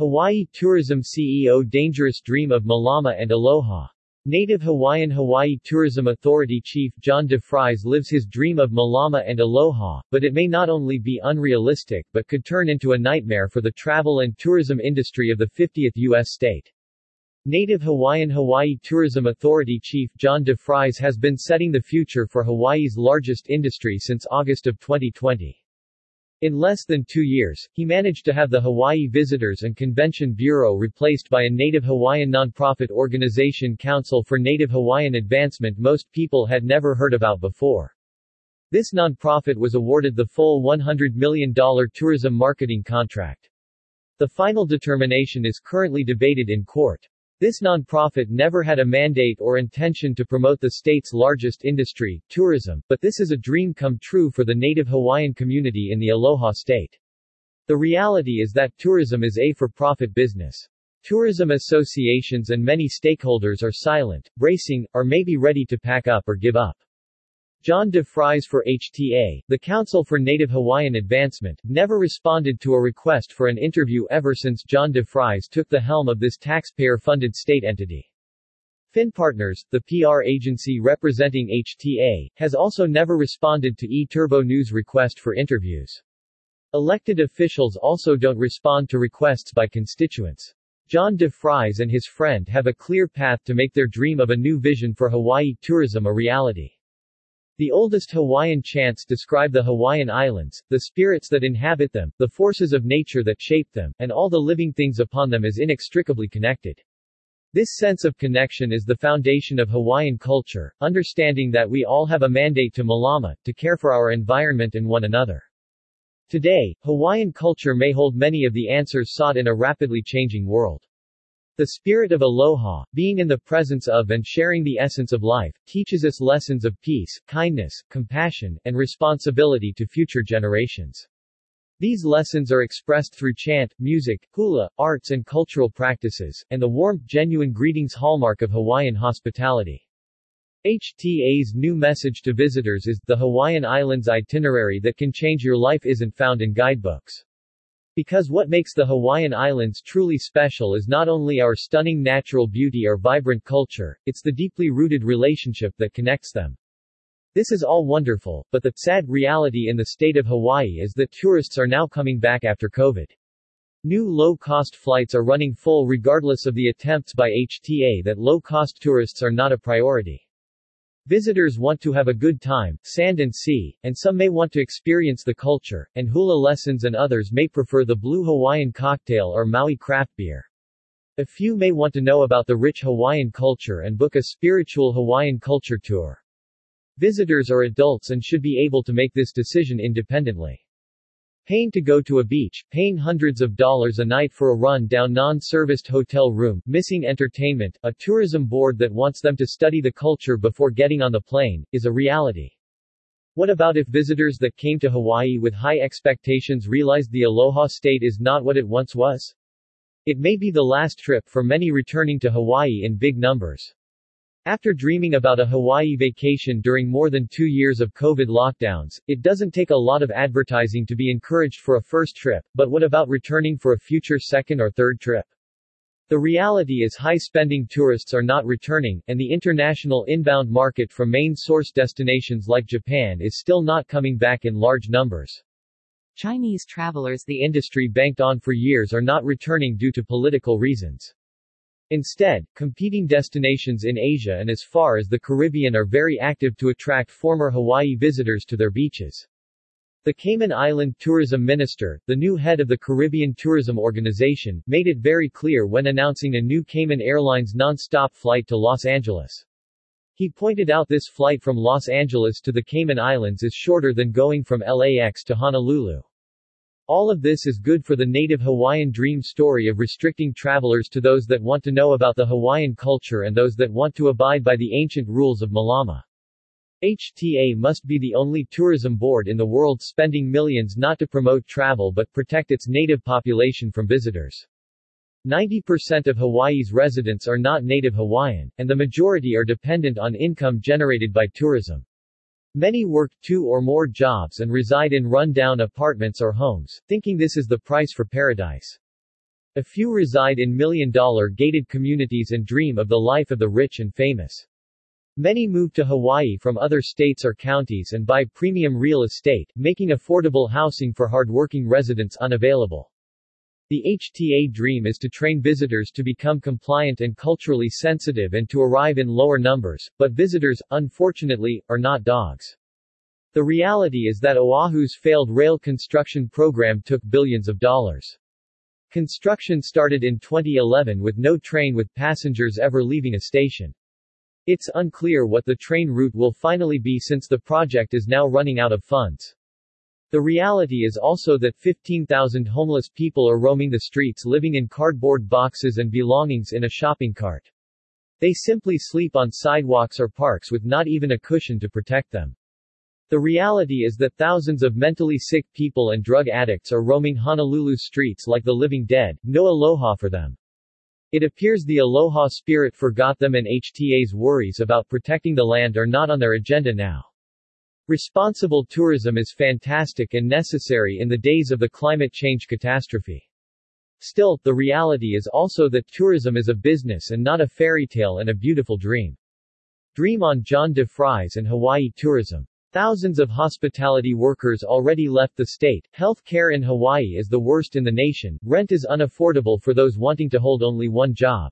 Hawaii Tourism CEO Dangerous Dream of Malama and Aloha. Native Hawaiian Hawaii Tourism Authority Chief John DeFries lives his dream of Malama and Aloha, but it may not only be unrealistic but could turn into a nightmare for the travel and tourism industry of the 50th U.S. state. Native Hawaiian Hawaii Tourism Authority Chief John DeFries has been setting the future for Hawaii's largest industry since August of 2020. In less than two years, he managed to have the Hawaii Visitors and Convention Bureau replaced by a Native Hawaiian nonprofit organization Council for Native Hawaiian Advancement most people had never heard about before. This nonprofit was awarded the full $100 million tourism marketing contract. The final determination is currently debated in court. This nonprofit never had a mandate or intention to promote the state's largest industry, tourism, but this is a dream come true for the native Hawaiian community in the Aloha state. The reality is that tourism is a for-profit business. Tourism associations and many stakeholders are silent, bracing, or maybe ready to pack up or give up. John de DeFries for HTA, the Council for Native Hawaiian Advancement, never responded to a request for an interview ever since John de DeFries took the helm of this taxpayer-funded state entity. Finn Partners, the PR agency representing HTA, has also never responded to eTurbo News' request for interviews. Elected officials also don't respond to requests by constituents. John de DeFries and his friend have a clear path to make their dream of a new vision for Hawaii tourism a reality. The oldest Hawaiian chants describe the Hawaiian Islands, the spirits that inhabit them, the forces of nature that shape them, and all the living things upon them as inextricably connected. This sense of connection is the foundation of Hawaiian culture, understanding that we all have a mandate to malama, to care for our environment and one another. Today, Hawaiian culture may hold many of the answers sought in a rapidly changing world. The spirit of aloha, being in the presence of and sharing the essence of life, teaches us lessons of peace, kindness, compassion, and responsibility to future generations. These lessons are expressed through chant, music, hula, arts and cultural practices, and the warm, genuine greetings hallmark of Hawaiian hospitality. HTA's new message to visitors is, the Hawaiian Islands itinerary that can change your life isn't found in guidebooks. Because what makes the Hawaiian Islands truly special is not only our stunning natural beauty or vibrant culture, it's the deeply rooted relationship that connects them. This is all wonderful, but the sad reality in the state of Hawaii is that tourists are now coming back after COVID. New low-cost flights are running full regardless of the attempts by HTA that low-cost tourists are not a priority. Visitors want to have a good time, sand and sea, and some may want to experience the culture, and hula lessons and others may prefer the blue Hawaiian cocktail or Maui craft beer. A few may want to know about the rich Hawaiian culture and book a spiritual Hawaiian culture tour. Visitors are adults and should be able to make this decision independently. Paying to go to a beach, paying hundreds of dollars a night for a run-down non-serviced hotel room, missing entertainment, a tourism board that wants them to study the culture before getting on the plane, is a reality. What about if visitors that came to Hawaii with high expectations realized the Aloha state is not what it once was? It may be the last trip for many returning to Hawaii in big numbers. After dreaming about a Hawaii vacation during more than two years of COVID lockdowns, it doesn't take a lot of advertising to be encouraged for a first trip, but what about returning for a future second or third trip? The reality is high-spending tourists are not returning, and the international inbound market from main source destinations like Japan is still not coming back in large numbers. Chinese travelers the industry banked on for years are not returning due to political reasons. Instead, competing destinations in Asia and as far as the Caribbean are very active to attract former Hawaii visitors to their beaches. The Cayman Island Tourism Minister, the new head of the Caribbean Tourism Organization, made it very clear when announcing a new Cayman Airlines non-stop flight to Los Angeles. He pointed out this flight from Los Angeles to the Cayman Islands is shorter than going from LAX to Honolulu. All of this is good for the native Hawaiian dream story of restricting travelers to those that want to know about the Hawaiian culture and those that want to abide by the ancient rules of Malama. HTA must be the only tourism board in the world spending millions not to promote travel but protect its native population from visitors. 90% of Hawaii's residents are not native Hawaiian, and the majority are dependent on income generated by tourism. Many work two or more jobs and reside in run-down apartments or homes, thinking this is the price for paradise. A few reside in million-dollar gated communities and dream of the life of the rich and famous. Many move to Hawaii from other states or counties and buy premium real estate, making affordable housing for hardworking residents unavailable. The HTA dream is to train visitors to become compliant and culturally sensitive and to arrive in lower numbers, but visitors, unfortunately, are not dogs. The reality is that Oahu's failed rail construction program took billions of dollars. Construction started in 2011 with no train with passengers ever leaving a station. It's unclear what the train route will finally be since the project is now running out of funds. The reality is also that 15,000 homeless people are roaming the streets living in cardboard boxes and belongings in a shopping cart. They simply sleep on sidewalks or parks with not even a cushion to protect them. The reality is that thousands of mentally sick people and drug addicts are roaming Honolulu's streets like the living dead, no aloha for them. It appears the Aloha spirit forgot them and HTA's worries about protecting the land are not on their agenda now. Responsible tourism is fantastic and necessary in the days of the climate change catastrophe. Still, the reality is also that tourism is a business and not a fairy tale and a beautiful dream. Dream on John de DeFries and Hawaii tourism. Thousands of hospitality workers already left the state, health care in Hawaii is the worst in the nation, rent is unaffordable for those wanting to hold only one job.